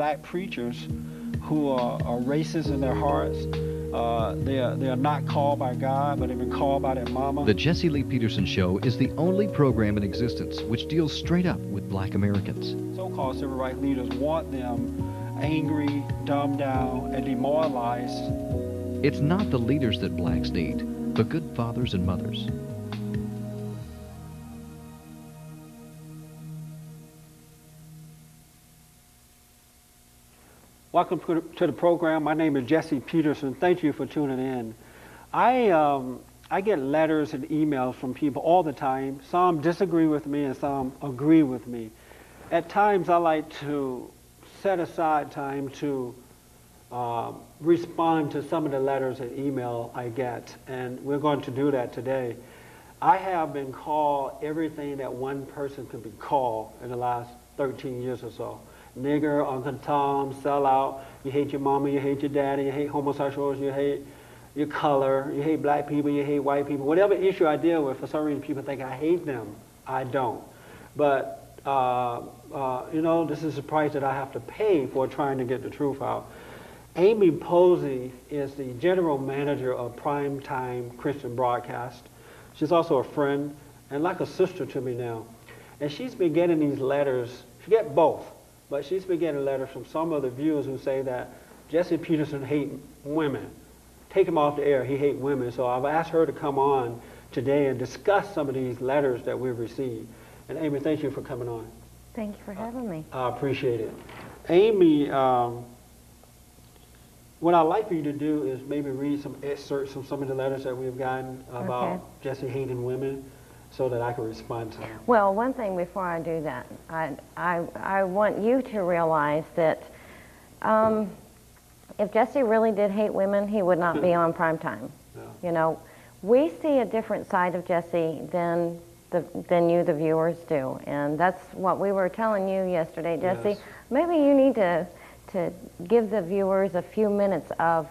black preachers who are, are racist in their hearts. Uh, they, are, they are not called by God, but they've been called by their mama. The Jesse Lee Peterson Show is the only program in existence which deals straight up with black Americans. So-called civil rights leaders want them angry, dumbed down, and demoralized. It's not the leaders that blacks need, but good fathers and mothers. Welcome to the program. My name is Jesse Peterson. Thank you for tuning in. I, um, I get letters and emails from people all the time. Some disagree with me and some agree with me. At times, I like to set aside time to uh, respond to some of the letters and email I get, and we're going to do that today. I have been called everything that one person could be called in the last 13 years or so nigger, Uncle Tom, sellout. You hate your mama, you hate your daddy, you hate homosexuals, you hate your color, you hate black people, you hate white people. Whatever issue I deal with, for some reason people think I hate them. I don't. But, uh, uh, you know, this is a price that I have to pay for trying to get the truth out. Amy Posey is the general manager of Primetime Christian Broadcast. She's also a friend and like a sister to me now. And she's been getting these letters. She get both but she's been getting letters from some of the viewers who say that Jesse Peterson hates women. Take him off the air. He hates women. So I've asked her to come on today and discuss some of these letters that we've received. And Amy, thank you for coming on. Thank you for having me. I appreciate it. Amy, um, what I'd like for you to do is maybe read some excerpts from some of the letters that we've gotten about okay. Jesse hating women so that I can respond to them? Well, one thing before I do that, I, I, I want you to realize that um, if Jesse really did hate women, he would not be on prime time. No. You know, we see a different side of Jesse than the, than you, the viewers, do, and that's what we were telling you yesterday, Jesse. Yes. Maybe you need to to give the viewers a few minutes of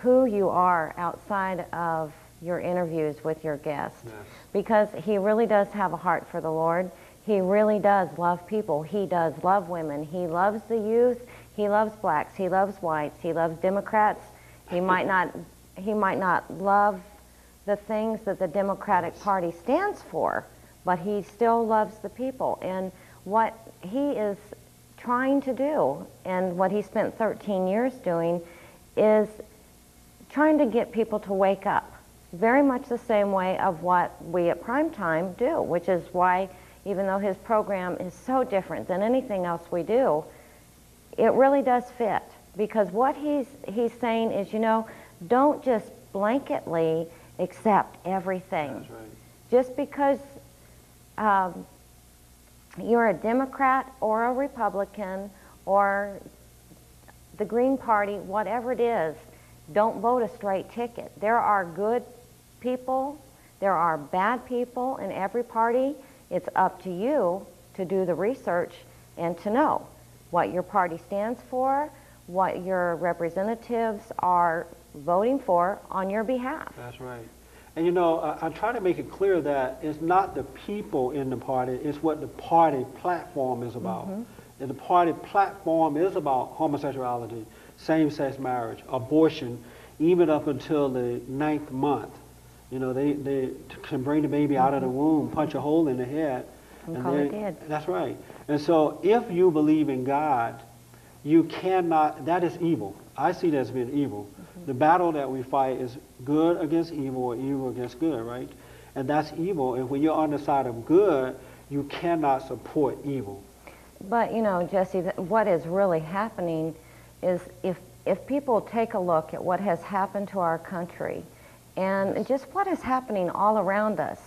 who you are outside of your interviews with your guests. Yes because he really does have a heart for the Lord. He really does love people. He does love women. He loves the youth. He loves blacks. He loves whites. He loves Democrats. He might not he might not love the things that the Democratic Party stands for, but he still loves the people. And what he is trying to do and what he spent 13 years doing is trying to get people to wake up very much the same way of what we at Primetime do, which is why even though his program is so different than anything else we do, it really does fit. Because what he's, he's saying is, you know, don't just blanketly accept everything. Right. Just because um, you're a Democrat or a Republican or the Green Party, whatever it is, don't vote a straight ticket. There are good people. There are bad people in every party. It's up to you to do the research and to know what your party stands for, what your representatives are voting for on your behalf. That's right. And you know, I, I try to make it clear that it's not the people in the party, it's what the party platform is about. Mm-hmm. And the party platform is about homosexuality, same-sex marriage, abortion, even up until the ninth month. You know, they, they can bring the baby out of the womb, punch a hole in the head. And, and call it dead. That's right. And so if you believe in God, you cannot, that is evil. I see that as being evil. Mm-hmm. The battle that we fight is good against evil or evil against good, right? And that's evil. And when you're on the side of good, you cannot support evil. But, you know, Jesse, what is really happening is if, if people take a look at what has happened to our country, and just what is happening all around us.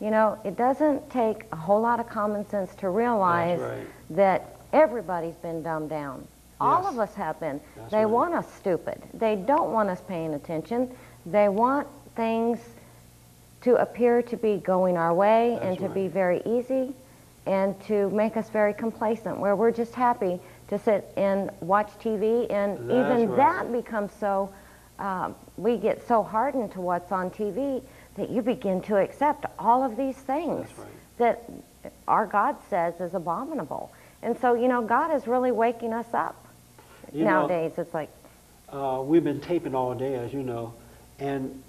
You know, it doesn't take a whole lot of common sense to realize right. that everybody's been dumbed down. Yes. All of us have been. That's they right. want us stupid. They don't want us paying attention. They want things to appear to be going our way That's and to right. be very easy and to make us very complacent where we're just happy to sit and watch TV and That's even that becomes so um, we get so hardened to what's on TV that you begin to accept all of these things right. that our God says is abominable. And so, you know, God is really waking us up. You know, Nowadays, it's like, uh, we've been taping all day, as you know, and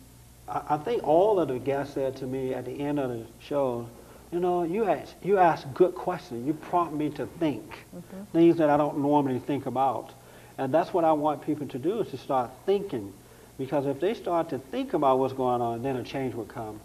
I, I think all of the guests said to me at the end of the show, you know, you ask, you ask good questions. You prompt me to think things that I don't normally think about, and that's what I want people to do is to start thinking, because if they start to think about what's going on, then a change will come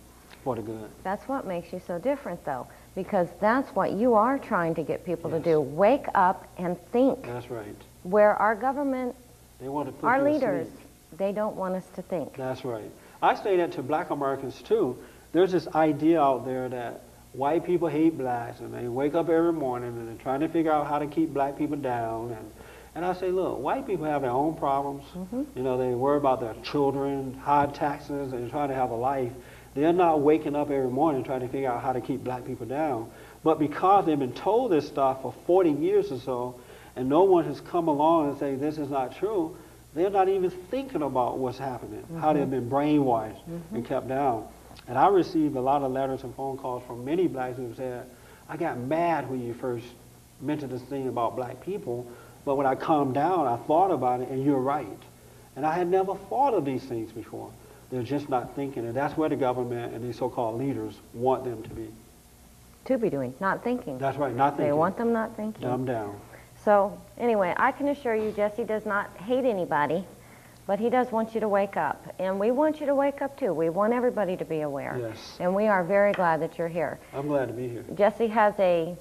for the good. that's what makes you so different, though, because that's what you are trying to get people Yes. to do. Wake up and think. That's right. Where our government, They want to put our leaders, asleep. they don't want us to think. That's right. I say that to black Americans too. There's this idea out there that white people hate blacks and they wake up every morning and they're trying to figure out how to keep black people down. And, and I say, look, white people have their own problems. Mm-hmm. You know, they worry about their children, high taxes, and trying to have a life. They're not waking up every morning trying to figure out how to keep black people down. But because they've been told this stuff for 40 years or so, and no one has come along and say this is not true, they're not even thinking about what's happening, how they've mm-hmm. been brainwashed and mm-hmm. kept down. And I received a lot of letters and phone calls from many blacks who said, I got mad when you first mentioned this thing about black people, but when I calmed down, I thought about it, and you're right. And I had never thought of these things before. They're just not thinking, and that's where the government and these so-called leaders want them to be. To be doing, not thinking. That's right, not thinking. They want them not thinking. Dumb down. So, anyway, I can assure you Jesse does not hate anybody, but he does want you to wake up. And we want you to wake up too. We want everybody to be aware. Yes. And we are very glad that you're here. I'm glad to be here. Jesse has a,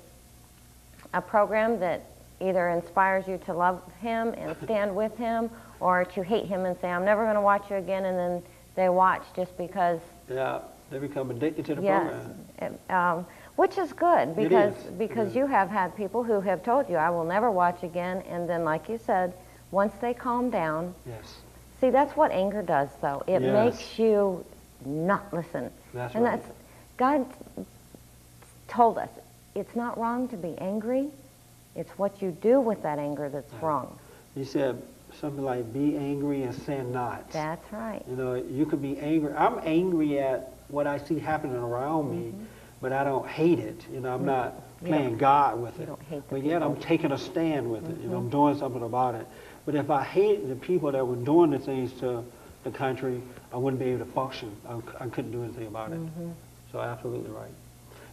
a program that either inspires you to love him and stand with him or to hate him and say, I'm never going to watch you again, and then they watch just because, Yeah, they become addicted to the yes, program. it, um, which is good because, is, because yeah. you have had people who have told you, I will never watch again, and then, like you said, once they calm down, Yes, see, that's what anger does, though. It Yes. makes you not listen. that's And right. that's, God told us, it's not wrong to be angry. It's what you do with that anger that's Right. wrong. He said something like, be angry and sin not. That's right. You know, you could be angry. I'm angry at what I see happening around me, mm-hmm. but I don't hate it. You know, I'm mm-hmm. not playing God with You it. don't hate the but yet I'm taking a stand with it. You know, I'm mm-hmm. doing something about it. But if I hate the people that were doing the things to the country, I wouldn't be able to function. I, I couldn't do anything about it. So absolutely right.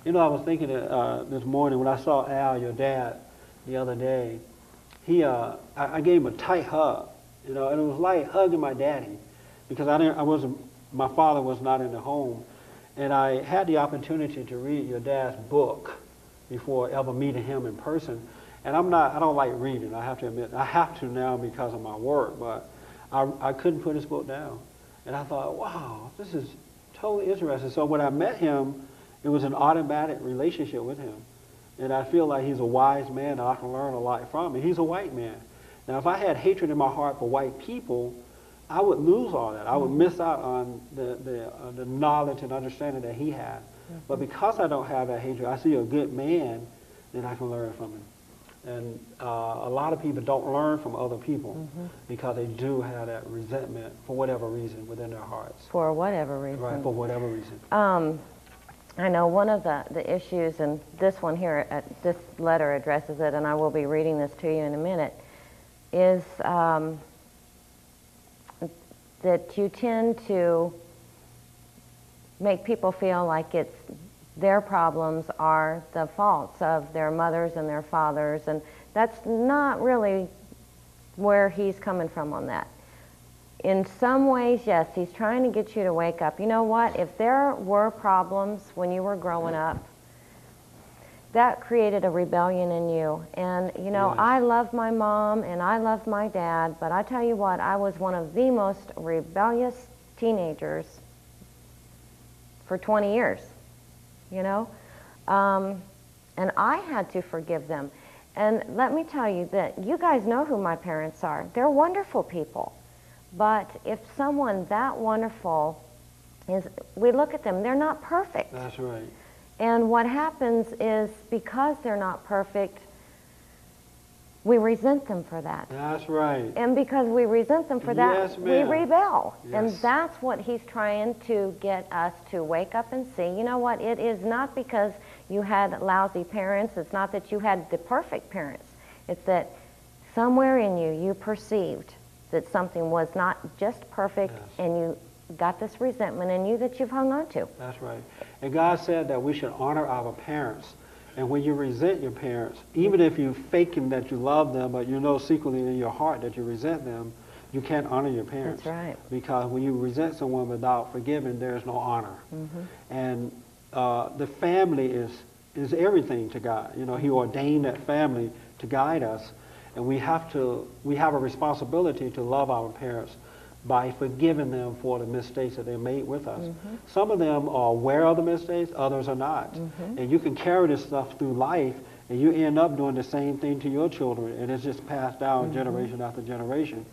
You know, I was thinking uh, this morning when I saw Al, your dad, the other day. He, uh, I, I gave him a tight hug. You know, and it was like hugging my daddy, because I didn't, I wasn't, my father was not in the home, and I had the opportunity to read your dad's book before ever meeting him in person. And I'm not, I don't like reading. I have to admit, I have to now because of my work, but I, I couldn't put his book down. And I thought, wow, this is totally interesting. So when I met him, it was an automatic relationship with him. And I feel like he's a wise man that I can learn a lot from. And he's a white man. Now, if I had hatred in my heart for white people, I would lose all that. I would miss out on the, the, uh, the knowledge and understanding that he had. But because I don't have that hatred, I see a good man, then I can learn from him. And uh, a lot of people don't learn from other people because they do have that resentment for whatever reason within their hearts. For whatever reason. Right, for whatever reason. Um, I know one of the, the issues, and this one here, uh, this letter addresses it, and I will be reading this to you in a minute, is um, that you tend to make people feel like it's their problems are the faults of their mothers and their fathers, and that's not really where he's coming from on that in some ways, yes, he's trying to get you to wake up. You know what? If there were problems when you were growing up, that created a rebellion in you. And, you know, Yes. I love my mom and I love my dad, but I tell you what, I was one of the most rebellious teenagers for 20 years, you know? Um, and I had to forgive them. And let me tell you that you guys know who my parents are. They're wonderful people. But if someone that wonderful is, we look at them, they're not perfect. That's right. And what happens is because they're not perfect, we resent them for that. That's right. And because we resent them for that, Yes, we rebel. And that's what he's trying to get us to wake up and see. You know what? It is not because you had lousy parents. It's not that you had the perfect parents. It's that somewhere in you, you perceived that something was not just perfect Yes. and you got this resentment in you that you've hung on to. That's right. And God said that we should honor our parents. And when you resent your parents, even if you're faking that you love them, but you know secretly in your heart that you resent them, you can't honor your parents. That's right. Because when you resent someone without forgiving, there's no honor. Mm-hmm. And uh, the family is, is everything to God. You know, He ordained that family to guide us. And we have to, we have a responsibility to love our parents by forgiving them for the mistakes that they made with us. Mm-hmm. Some of them are aware of the mistakes, others are not. Mm-hmm. And you can carry this stuff through life, and you end up doing the same thing to your children, and it's just passed down mm-hmm. generation after generation.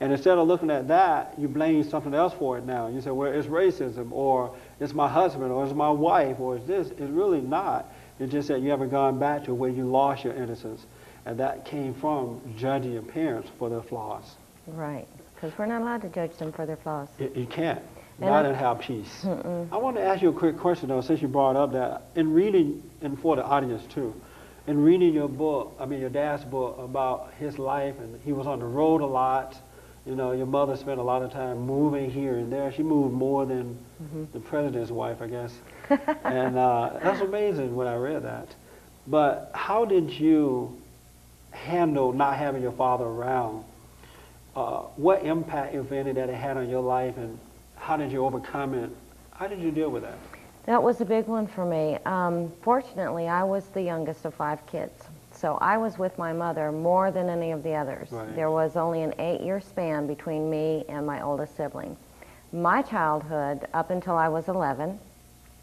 And instead of looking at that, you blame something else for it now. You say, well, it's racism, or it's my husband, or it's my wife, or it's this. It's really not. It's just that you haven't gone back to where you lost your innocence. And that came from judging your parents for their flaws. Right. Because we're not allowed to judge them for their flaws. You, you can't. And Not I- and have peace. I want to ask you a quick question, though, since you brought up that. In reading, and for the audience too, in reading your book, I mean your dad's book about his life, and he was on the road a lot. You know, your mother spent a lot of time moving here and there. She moved more than the president's wife, I guess. and uh, that's amazing when I read that. But how did you handle not having your father around? uh, what impact, if any, that it had on your life, and how did you overcome it? How did you deal with that? That was a big one for me. Um, fortunately, I was the youngest of five kids. So I was with my mother more than any of the others. Right. There was only an eight-year span between me and my oldest sibling. My childhood, up until I was 11,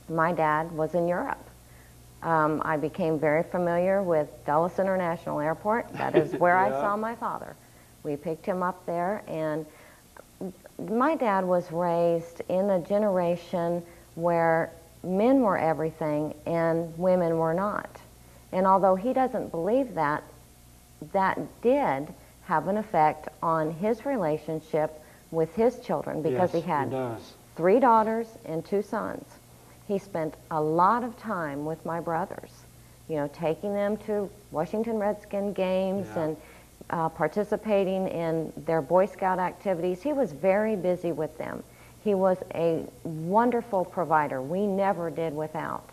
my dad was in Europe. Um, I became very familiar with Dulles International Airport. That is where I saw my father. We picked him up there, and my dad was raised in a generation where men were everything and women were not. And although he doesn't believe that, that did have an effect on his relationship with his children because yes, he had three daughters and two sons. He spent a lot of time with my brothers, you know, taking them to Washington Redskin games Yeah. and uh, participating in their Boy Scout activities. He was very busy with them. He was a wonderful provider. We never did without.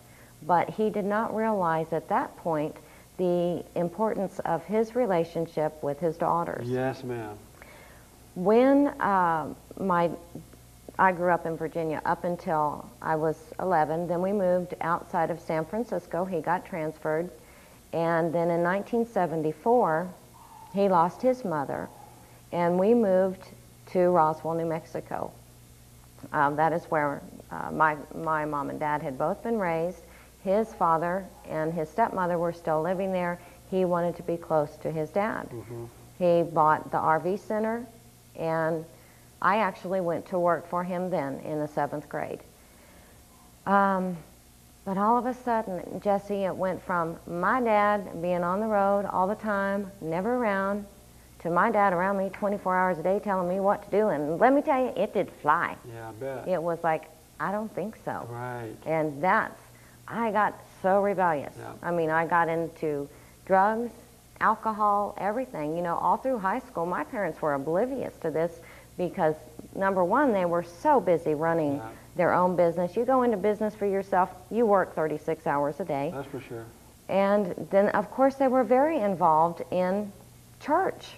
But he did not realize at that point the importance of his relationship with his daughters. Yes, ma'am. When uh, my, I grew up in Virginia up until I was 11, then we moved outside of San Francisco. He got transferred. And then in 1974, he lost his mother, and we moved to Roswell, New Mexico. Um, that is where uh, my, my mom and dad had both been raised. His father and his stepmother were still living there. He wanted to be close to his dad. He bought the RV center, and I actually went to work for him then in the seventh grade. Um, but all of a sudden, Jesse, it went from my dad being on the road all the time, never around, to my dad around me 24 hours a day telling me what to do. And let me tell you, it did fly. Yeah, I bet. It was like, I don't think so. Right. And that's, I got so rebellious. Yeah. I mean, I got into drugs, alcohol, everything. You know, all through high school, my parents were oblivious to this because, number one, they were so busy running Yeah. their own business. You go into business for yourself, you work 36 hours a day. That's for sure. And then, of course, they were very involved in church,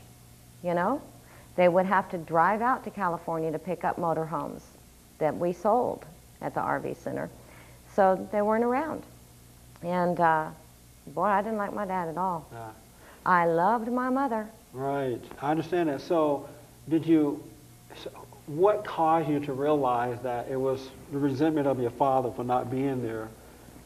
you know? They would have to drive out to California to pick up motorhomes that we sold at the RV center. So they weren't around. And uh, boy, I didn't like my dad at all. Yeah. I loved my mother. Right. I understand that. So, did you? So what caused you to realize that it was the resentment of your father for not being there,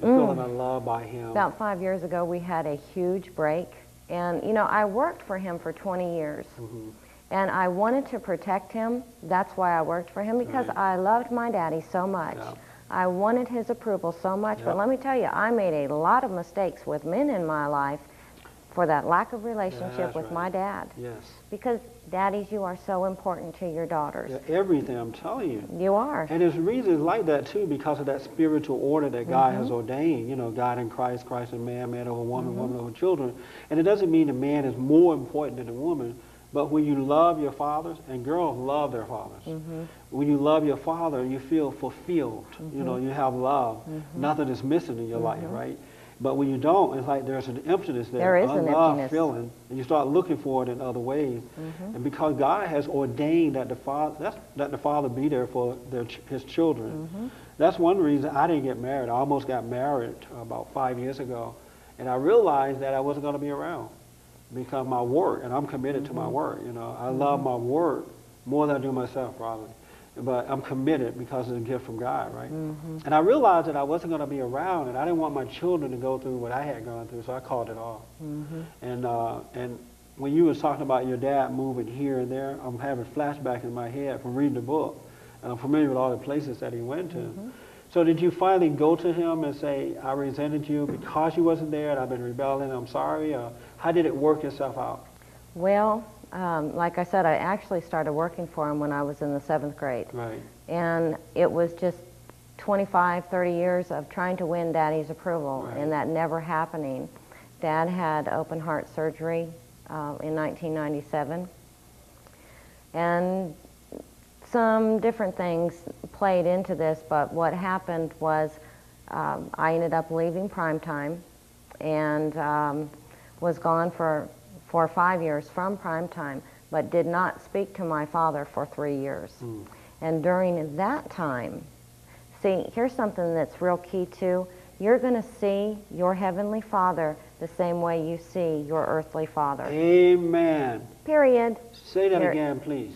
and feeling unloved by him? About five years ago, we had a huge break. And, you know, I worked for him for 20 years. Mhm. And I wanted to protect him. That's why I worked for him because Right. I loved my daddy so much. Yeah. I wanted his approval so much. But let me tell you, I made a lot of mistakes with men in my life for that lack of relationship with right. my dad. Yes. Because daddies, you are so important to your daughters. Yeah, everything, I'm telling you. You are. And there's reasons like that too, because of that spiritual order that God Mm-hmm. has ordained. You know, God in Christ, Christ in man, man over woman, Mm-hmm. woman over children. And it doesn't mean a man is more important than a woman, but when you love your fathers, and girls love their fathers. Mm-hmm. When you love your father, you feel fulfilled. You Mm-hmm. know, you have love. Nothing is missing in your life, right? But when you don't, it's like there's an emptiness there, There is an emptiness. feeling, and you start looking for it in other ways. Mm-hmm. And because God has ordained that the father, that's, that the father be there for their, his children. Mm-hmm. That's one reason I didn't get married. I almost got married about five years ago, and I realized that I wasn't going to be around because my work, and I'm committed to Mm-hmm. my work. You know, I love my work more than I do myself, probably. But I'm committed because it's a gift from God, right? Mm-hmm. And I realized that I wasn't going to be around, and I didn't want my children to go through what I had gone through, so I called it off. Mm-hmm. And uh, and when you was talking about your dad moving here and there, I'm having flashback in my head from reading the book, and I'm familiar with all the places that he went to. Mm-hmm. So did you finally go to him and say, "I resented you because you wasn't there, and I've been rebelling. I'm sorry"? Or how did it work itself out? Well, um, like I said, I actually started working for him when I was in the seventh grade. Right. And it was just 25, 30 years of trying to win Daddy's approval Right. and that never happening. Dad had open heart surgery uh, in 1997. And some different things played into this, but what happened was um, I ended up leaving primetime and um, was gone for four or five years from primetime, but did not speak to my father for three years. Hmm. And during that time, see, here's something that's real key too. You're going to see your heavenly father the same way you see your earthly father. Amen. Period. Say that Here- again, please.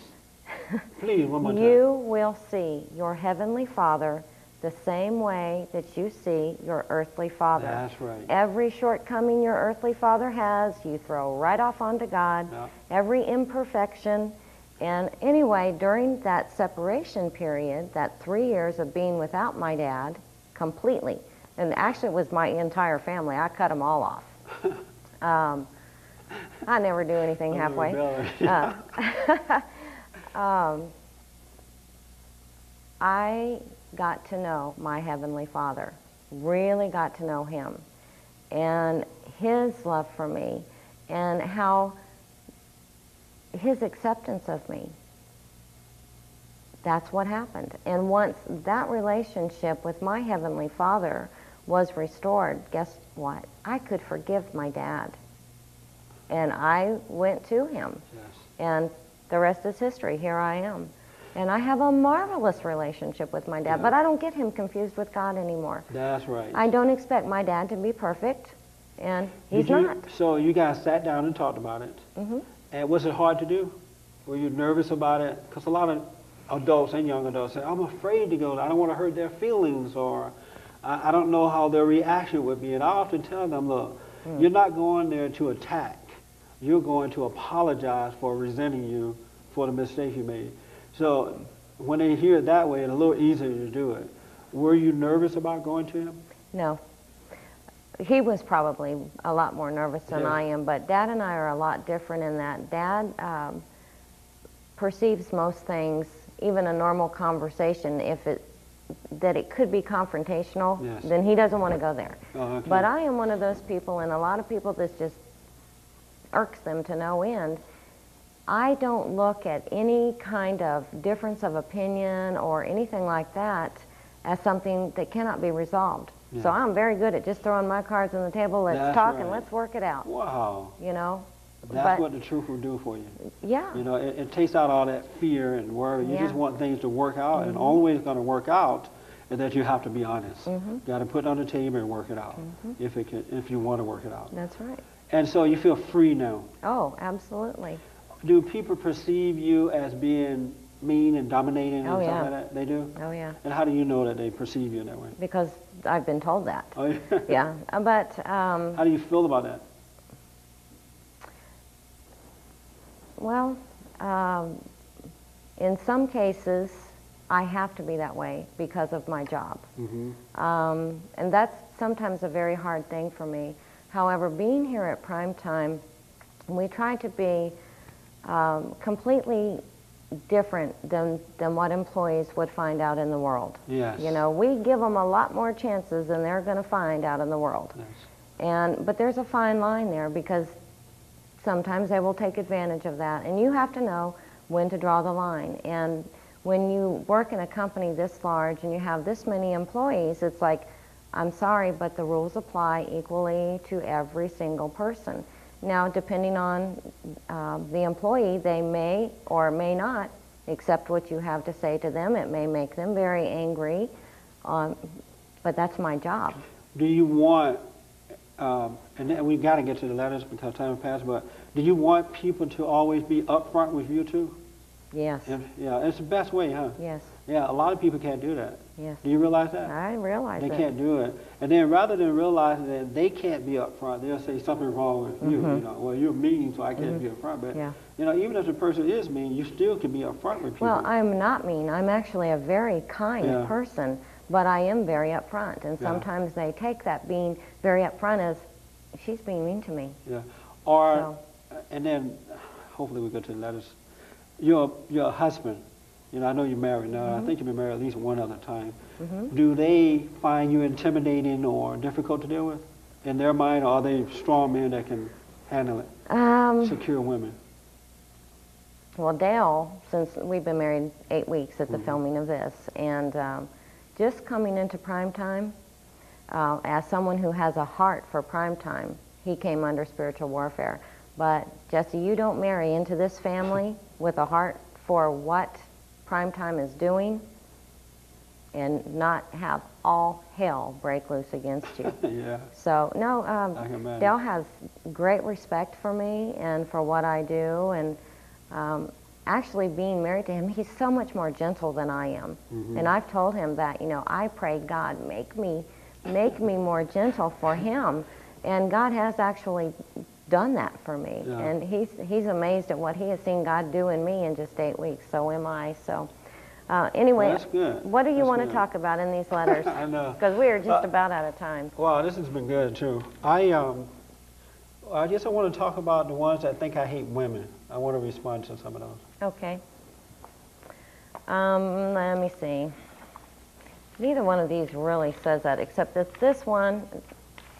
Please, one more time. You will see your heavenly father the same way that you see your earthly father. That's right. Every shortcoming your earthly father has, you throw right off onto God. Yeah. Every imperfection. And anyway, during that separation period, that three years of being without my dad completely, and actually it was my entire family, I cut them all off. um, I never do anything halfway. Uh, um, I got to know my Heavenly Father, really got to know Him, and His love for me, and how His acceptance of me. That's what happened. And once that relationship with my Heavenly Father was restored, guess what? I could forgive my dad. And I went to him. yes. And the rest is history. Here I am. And I have a marvelous relationship with my dad, Yeah. but I don't get him confused with God anymore. That's right. I don't expect my dad to be perfect, and he's you- not. So you guys sat down and talked about it. hmm And was it hard to do? Were you nervous about it? Because a lot of adults and young adults say, I'm afraid to go. I don't want to hurt their feelings or I, I don't know how their reaction would be. And I often tell them, look, you're not going there to attack. You're going to apologize for resenting you for the mistake you made. So when they hear it that way, it's a little easier to do it. Were you nervous about going to him? No. He was probably a lot more nervous than Yeah. I am, but Dad and I are a lot different in that Dad um, perceives most things, even a normal conversation, if it that it could be confrontational, Yes. then he doesn't want to go there. Oh, okay. But I am one of those people, and a lot of people this just irks them to no end. I don't look at any kind of difference of opinion or anything like that as something that cannot be resolved. So I'm very good at just throwing my cards on the table. Let's That's talk and right. let's work it out. Wow. You know. That's but what the truth will do for you. yeah, You know, it, it takes out all that fear and worry. You Yeah. just want things to work out, and mm-hmm. the only way it's going to work out is that you have to be honest. You got to put it on the table and work it out mm-hmm. if it can, if you want to work it out. that's right. And so you feel free now. Oh, absolutely. Do people perceive you as being mean and dominating and Oh, stuff yeah. like that? They do. Oh yeah, And how do you know that they perceive you that way? because I've been told that. Oh, yeah. Yeah, uh, but um, How do you feel about that? Well, um, in some cases, I have to be that way because of my job. hmm Um, and that's sometimes a very hard thing for me. However, being here at prime time, we try to be um, completely different than, than what employees would find out in the world. Yes. You know, we give them a lot more chances than they're going to find out in the world. Yes. And but there's a fine line there because sometimes they will take advantage of that, and you have to know when to draw the line. And when you work in a company this large and you have this many employees, it's like, I'm sorry, but the rules apply equally to every single person. Now, depending on uh, the employee, they may or may not accept what you have to say to them. It may make them very angry, um, but that's my job. Do you want, um, and we've got to get to the letters because time has passed, but do you want people to always be upfront with you too? Yes, And, yeah, it's the best way, huh? yes, Yeah, a lot of people can't do that. Yes. Do you realize that? I realize They it. can't do it. And then rather than realizing that they can't be upfront, they'll say something wrong with you. You know, well, you're mean, so I can't be upfront. But Mm-hmm. Yeah. you know, even if the person is mean, you still can be upfront with people. Well, I'm not mean. I'm actually a very kind Yeah. person, but I am very upfront. And Yeah. sometimes they take that being very upfront as she's being mean to me. yeah. Or So- and then hopefully we go to the letters. Your your husband, you know, I know you're married now. Mm-hmm. I think you've been married at least one other time. Do they find you intimidating or difficult to deal with in their mind, or are they strong men that can handle it, Um, secure women? well, Dale, since we've been married eight weeks at the filming of this, and um, just coming into prime time, uh, as someone who has a heart for prime time, he came under spiritual warfare. But Jesse, you don't marry into this family with a heart for what prime time is doing and not have all hell break loose against you. yeah. So no, um, I can imagine. Dale has great respect for me and for what I do, and um, actually being married to him, he's so much more gentle than I am. Mm-hmm. And I've told him that you know I pray God make me make me more gentle for him, and God has actually done that for me, Yeah. and he's he's amazed at what he has seen God do in me in just eight weeks. So am I. So. Uh, anyway, Well, good. what do you That's want to talk about in these letters? I know. Because we are just Uh, about out of time. Wow, this has been good too. I um, I guess I want to talk about the ones that think I hate women. I want to respond to some of those. Okay. Um, let me see. Neither one of these really says that, except that this one,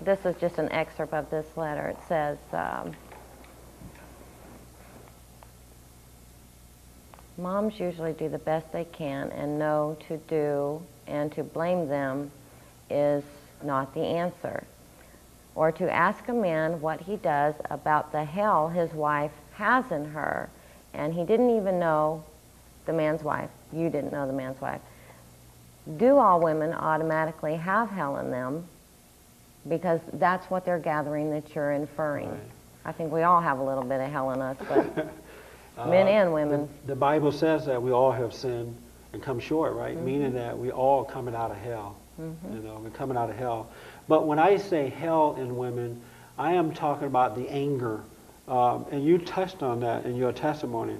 this is just an excerpt of this letter. It says, um, Moms usually do the best they can and know to do, and to blame them is not the answer. Or to ask a man what he does about the hell his wife has in her, and he didn't even know the man's wife. You didn't know the man's wife. Do all women automatically have hell in them? Because that's what they're gathering that you're inferring. Right. I think we all have a little bit of hell in us, but men Uh, and women. The, the Bible says that we all have sinned and come short, right? Mm-hmm. Meaning that we all coming out of hell. You know, we're coming out of hell. But when I say hell in women, I am talking about the anger. Um, and you touched on that in your testimony.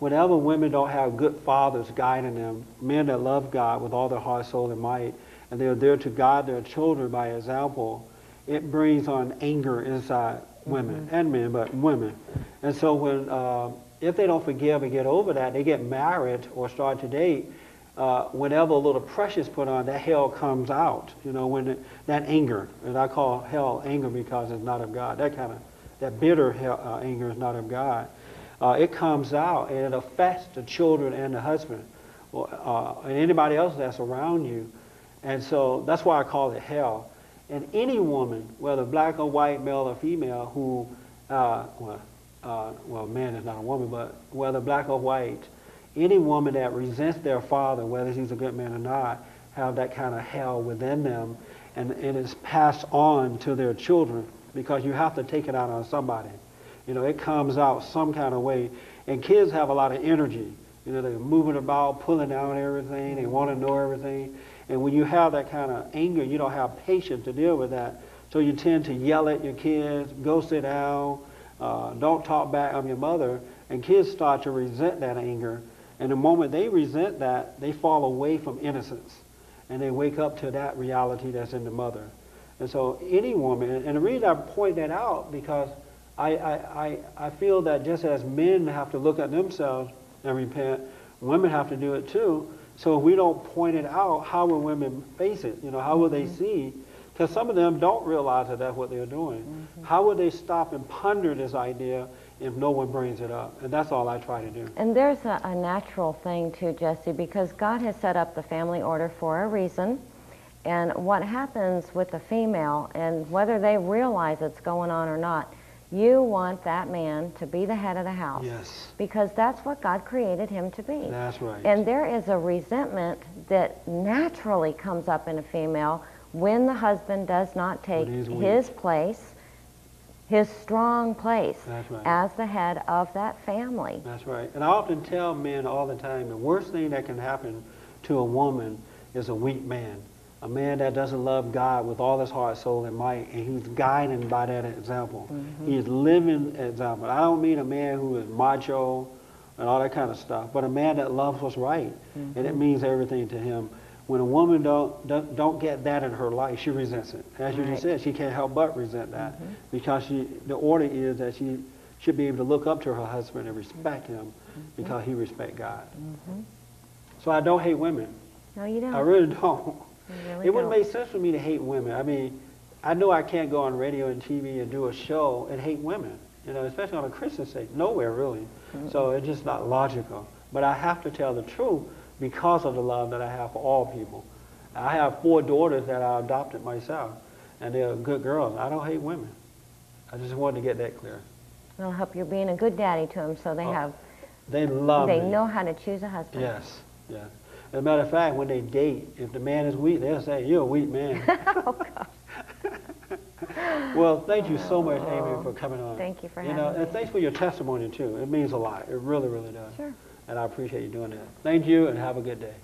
Whenever women don't have good fathers guiding them, men that love God with all their heart, soul, and might, and they're there to guide their children by example, it brings on anger inside women and men, but women. And so when uh, if they don't forgive and get over that, they get married or start to date. Uh, whenever a little pressure is put on, that hell comes out. You know, when it, that anger, and I call hell anger because it's not of God. That kind of that bitter hell, uh, anger is not of God. Uh, it comes out and it affects the children and the husband, or, uh, and anybody else that's around you. And so that's why I call it hell. And any woman, whether black or white, male or female, who, uh, well, uh, well, man is not a woman, but whether black or white, any woman that resents their father, whether he's a good man or not, have that kind of hell within them, and it is passed on to their children because you have to take it out on somebody. You know, it comes out some kind of way, and kids have a lot of energy. You know, they're moving about, pulling down everything. They want to know everything. And when you have that kind of anger, you don't have patience to deal with that. So you tend to yell at your kids, go sit down, uh, don't talk back. I'm your mother. And kids start to resent that anger. And the moment they resent that, they fall away from innocence. And they wake up to that reality that's in the mother. And so any woman, and the reason I point that out because I, I, I, I feel that just as men have to look at themselves and repent, women have to do it too. So if we don't point it out, how will women face it? You know, how will they mm-hmm. see? Because some of them don't realize that that's what they're doing. Mm-hmm. How will they stop and ponder this idea if no one brings it up? And that's all I try to do. And there's a, a natural thing too, Jesse, because God has set up the family order for a reason. And what happens with the female, and whether they realize it's going on or not, you want that man to be the head of the house. Yes. Because that's what God created him to be. That's right. And there is a resentment that naturally comes up in a female when the husband does not take When he's weak. his place, his strong place, right. as the head of that family. That's right. And I often tell men all the time the worst thing that can happen to a woman is a weak man. A man that doesn't love God with all his heart, soul, and might, and he's guided by that example. Mm-hmm. He's living example. I don't mean a man who is macho and all that kind of stuff, but a man that loves what's right, and it mm-hmm. means everything to him. When a woman don't, don't don't get that in her life, she resents it. As you just said, she can't help but resent that mm-hmm. because she the order is that she should be able to look up to her husband and respect him because he respect God. So I don't hate women. No, you don't. I really don't. Really it wouldn't make sense for me to hate women. I mean, I know I can't go on radio and TV and do a show and hate women, you know, especially on a Christian state. Nowhere really. Mm-hmm. So it's just not logical. But I have to tell the truth because of the love that I have for all people. I have four daughters that I adopted myself, and they're good girls. I don't hate women. I just wanted to get that clear. It'll help you being a good daddy to them so they Oh, have, They love they me. know how to choose a husband. Yes, yes. As a matter of fact, when they date, if the man is weak, they'll say, "You're a weak man." Oh, well, thank you so much, Amy, oh, for coming on. Thank you for you know, having and thanks for your testimony too. It means a lot. It really, really does. Sure. And I appreciate you doing that. Thank you, and have a good day.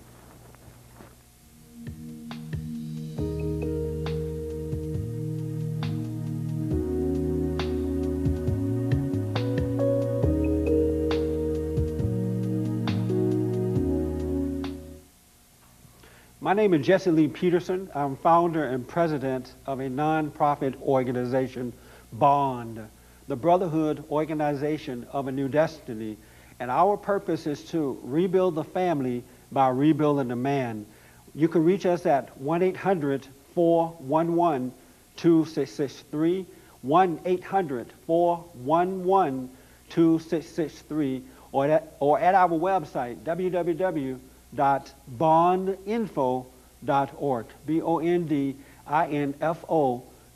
My name is Jesse Lee Peterson. I'm founder and president of a nonprofit organization, BOND, the Brotherhood Organization of a New Destiny. And our purpose is to rebuild the family by rebuilding the man. You can reach us at 1 800 411 2663, 1 800 411 2663, or at, our website, www.bondinfo.org, B-O-N-D-I-N-F-O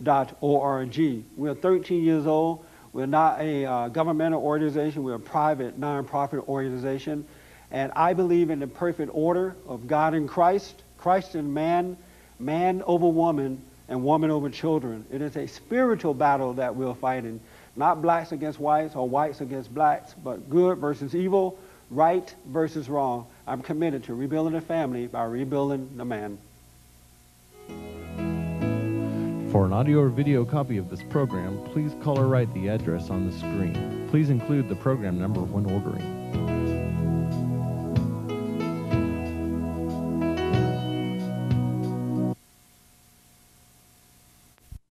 dot O-R-G. We're 13 years old. We're not a uh, governmental organization. We're a private, nonprofit organization. And I believe in the perfect order of God in Christ, Christ in man, man over woman, and woman over children. It is a spiritual battle that we're fighting. Not blacks against whites or whites against blacks, but good versus evil, right versus wrong. I'm committed to rebuilding the family by rebuilding the man. For an audio or video copy of this program, please call or write the address on the screen. Please include the program number when ordering.